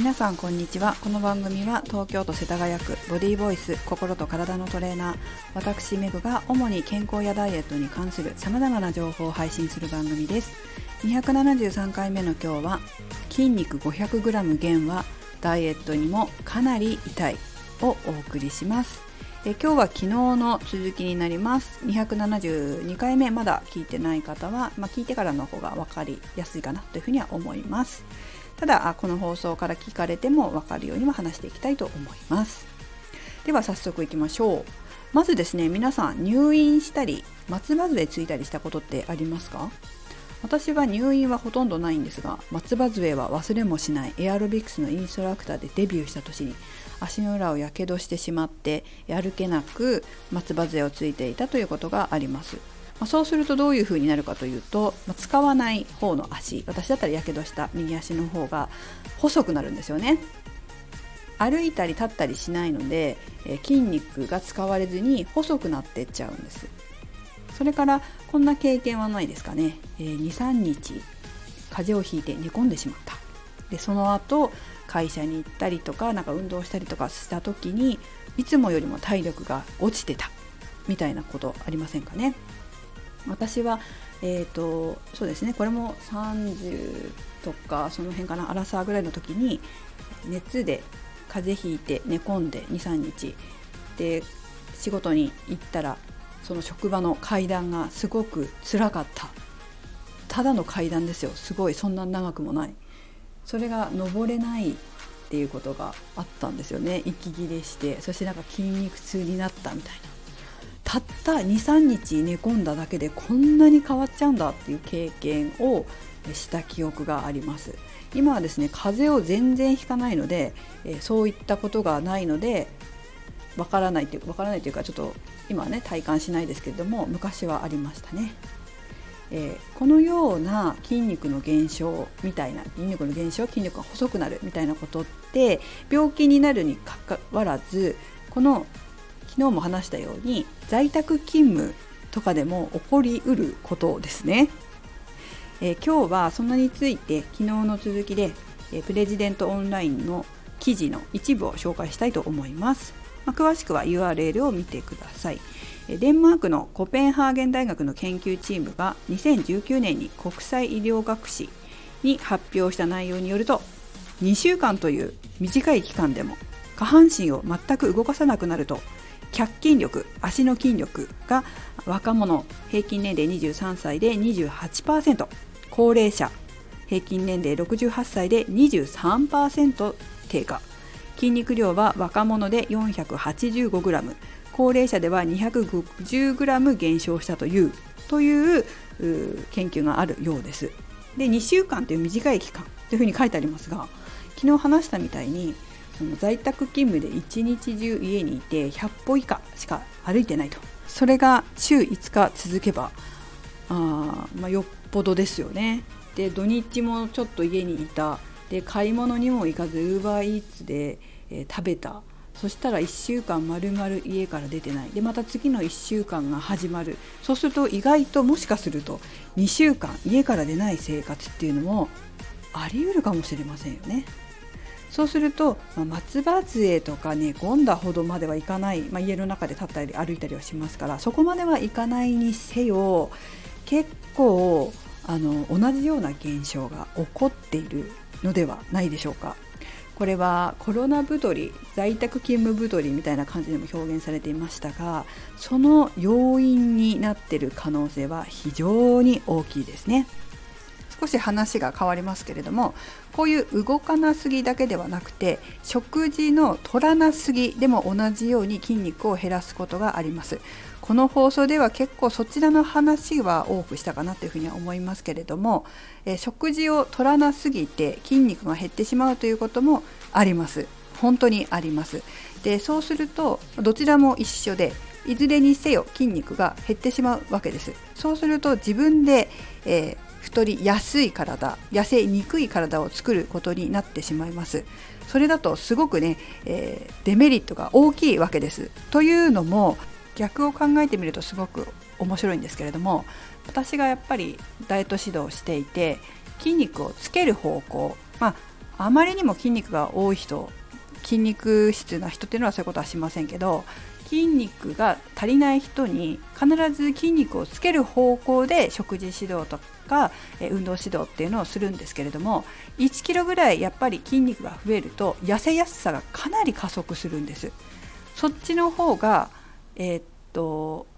皆さんこんにちは。この番組は東京都世田谷区ボディーボイス心と体のトレーナー。私メグが主に健康やダイエットに関するさまざまな情報を配信する番組です。273回目の今日は筋肉 500g 減はダイエットにもかなり痛いをお送りします。え今日は昨日の続きになります。272回目まだ聞いてない方は、まあ、聞いてからの方が分かりやすいかなというふうには思います。ただこの放送から聞かれても分かるようにも話していきたいと思います。では早速いきましょう。まずですね皆さん入院したり松葉杖ついたりしたことってありますか？私は入院はほとんどないんですが松葉杖は忘れもしないエアロビクスのインストラクターでデビューした年に足の裏をやけどしてしまって歩けなく松葉杖をついていたということがあります。まあ、そうするとどういう風になるかというと、まあ、使わない方の足私だったらやけどした右足の方が細くなるんですよね。歩いたり立ったりしないので、えー、筋肉が使われずに細くなってっちゃうんです。それからこんな経験はないですかね、えー、23日風邪をひいて寝込んでしまった。でその後会社に行ったりとかなんか運動したりとかした時にいつもよりも体力が落ちてたみたいなことありませんかね。私はえーと、そうですねこれも30とかその辺かなアラサーぐらいの時に熱で風邪ひいて寝込んで23日。で仕事に行ったらその職場の階段がすごく辛かった。ただの階段ですよ。すごいそんな長くもない。それが登れないっていうことがあったんですよね。息切れして。そしてなんか筋肉痛になったみたいな。たった23日寝込んだだけでこんなに変わっちゃうんだっていう経験をした記憶があります。今はですね風邪を全然ひかないので、そういったことがないのでわからないというわからないというかちょっと今はね体感しないですけれども昔はありましたね、えー、このような筋肉の減少みたいな筋肉の減少筋肉が細くなるみたいなことって病気になるにかかわらずこの昨日も話したように在宅勤務とかでも起こりうることですね、えー、今日はそんなについて昨日の続きで、えー、プレジデントオンラインの記事の一部を紹介したいと思います、まあ、詳しくは URL を見てください。デンマークのコペンハーゲン大学の研究チームが2019年に国際医療学誌に発表した内容によると2週間という短い期間でも下半身を全く動かさなくなると脚筋力足の筋力が若者平均年齢23歳で28%高齢者平均年齢68歳で23%低下筋肉量は若者で 485g 高齢者では 250g 減少したというという研究があるようです。で2週間という短い期間というふうに書いてありますが昨日話したみたいにその在宅勤務で一日中家にいて100歩以下しか歩いてないと。それが週5日続けばあ、まあ、よっぽどですよね。で土日もちょっと家にいた。で買い物にも行かずウーバーイーツで、えー、食べた。そしたら1週間まるまる家から出てない。でまた次の1週間が始まる。そうすると意外ともしかすると2週間家から出ない生活っていうのもあり得るかもしれませんよね。そうすると、まあ、松葉杖とかねゴンダほどまではいかない、まあ、家の中で立ったり歩いたりはしますからそこまではいかないにせよ結構あの同じような現象が起こっているのではないでしょうか。これはコロナ太り在宅勤務太りみたいな感じでも表現されていましたがその要因になっている可能性は非常に大きいですね。少し話が変わりますけれどもこういう動かなすぎだけではなくて食事の取らなすぎでも同じように筋肉を減らすことがあります。この放送では結構そちらの話は多くしたかなというふうには思いますけれども、え食事を取らなすぎて筋肉が減ってしまうということもあります。本当にあります。でそうするとどちらも一緒でいずれにせよ筋肉が減ってしまうわけです。そうすると自分で、えー太りやすい体痩せにくい体を作ることになってしまいます。それだとすごくね、えー、デメリットが大きいわけです。というのも逆を考えてみるとすごく面白いんですけれども私がやっぱりダイエット指導をしていて筋肉をつける方向まああまりにも筋肉が多い人筋肉質な人っていうのはそういうことはしませんけど筋肉が足りない人に必ず筋肉をつける方向で食事指導とか運動指導っていうのをするんですけれども1キロぐらいやっぱり筋肉が増えると痩せやすさがかなり加速するんです。そっちの方がえー、っと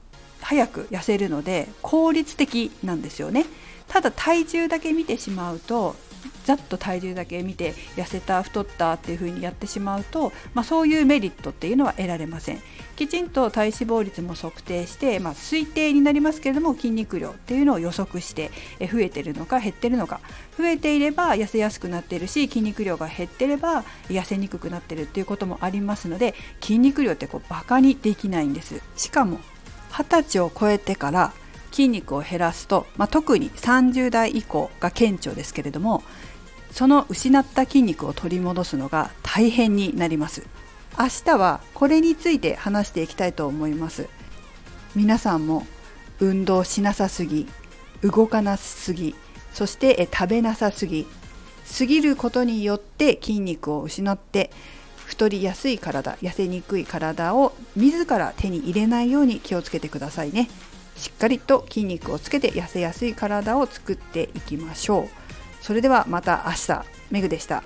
早く痩せるので効率的なんですよね。ただ体重だけ見てしまうとざっと体重だけ見て痩せた太ったっていう風にやってしまうと、まあ、そういうメリットっていうのは得られません。きちんと体脂肪率も測定して、まあ、推定になりますけれども筋肉量っていうのを予測して増えてるのか減ってるのか。増えていれば痩せやすくなってるし筋肉量が減ってれば痩せにくくなってるっていうこともありますので筋肉量ってこうバカにできないんです。しかも20歳を超えてから筋肉を減らすと、まあ、特に30代以降が顕著ですけれどもその失った筋肉を取り戻すのが大変になります。明日はこれについて話していきたいと思います。皆さんも運動しなさすぎ動かなすぎそして食べなさすぎ過ぎることによって筋肉を失って太りやすい体痩せにくい体を自ら手に入れないように気をつけてくださいね。しっかりと筋肉をつけて痩せやすい体を作っていきましょう。それではまた明日。メグでした。